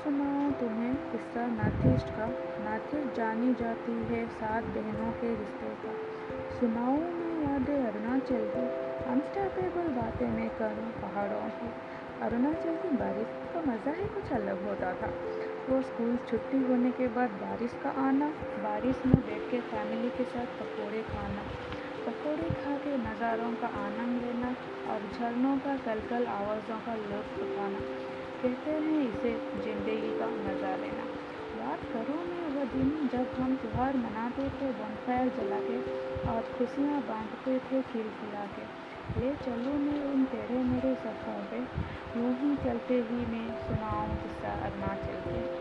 सुनाऊं तुम्हें किस्सा नॉर्थ ईस्ट का। नॉर्थ ईस्ट जानी जाती है सात बहनों के रिश्तों का। सुनाऊं मैं यादें अरुणाचल की। अनस्टॉपेबल बातें मैं करूँ पहाड़ों की। अरुणाचल की बारिश का मज़ा ही कुछ अलग होता था। वो स्कूल छुट्टी होने के बाद बारिश का आना, बारिश में बैठ के फैमिली के साथ पकौड़े खाना, पकौड़े खा के नज़ारों का आनंद लेना और झरनों का कल कल आवाज़ों का लुत्फ कहते हैं इसे ज़िंदगी का मज़ा लेना। याद करो मैं वह दिन जब हम त्यौहार मनाते थे बनफायर जला के और खुशियाँ बांटते थे खिल खिला के। ले चलो मैं उन तेरे मेरे सफ़रों पे, यूँ ही चलते ही मैं सुनाऊँ किस्सा अरुणाचल के।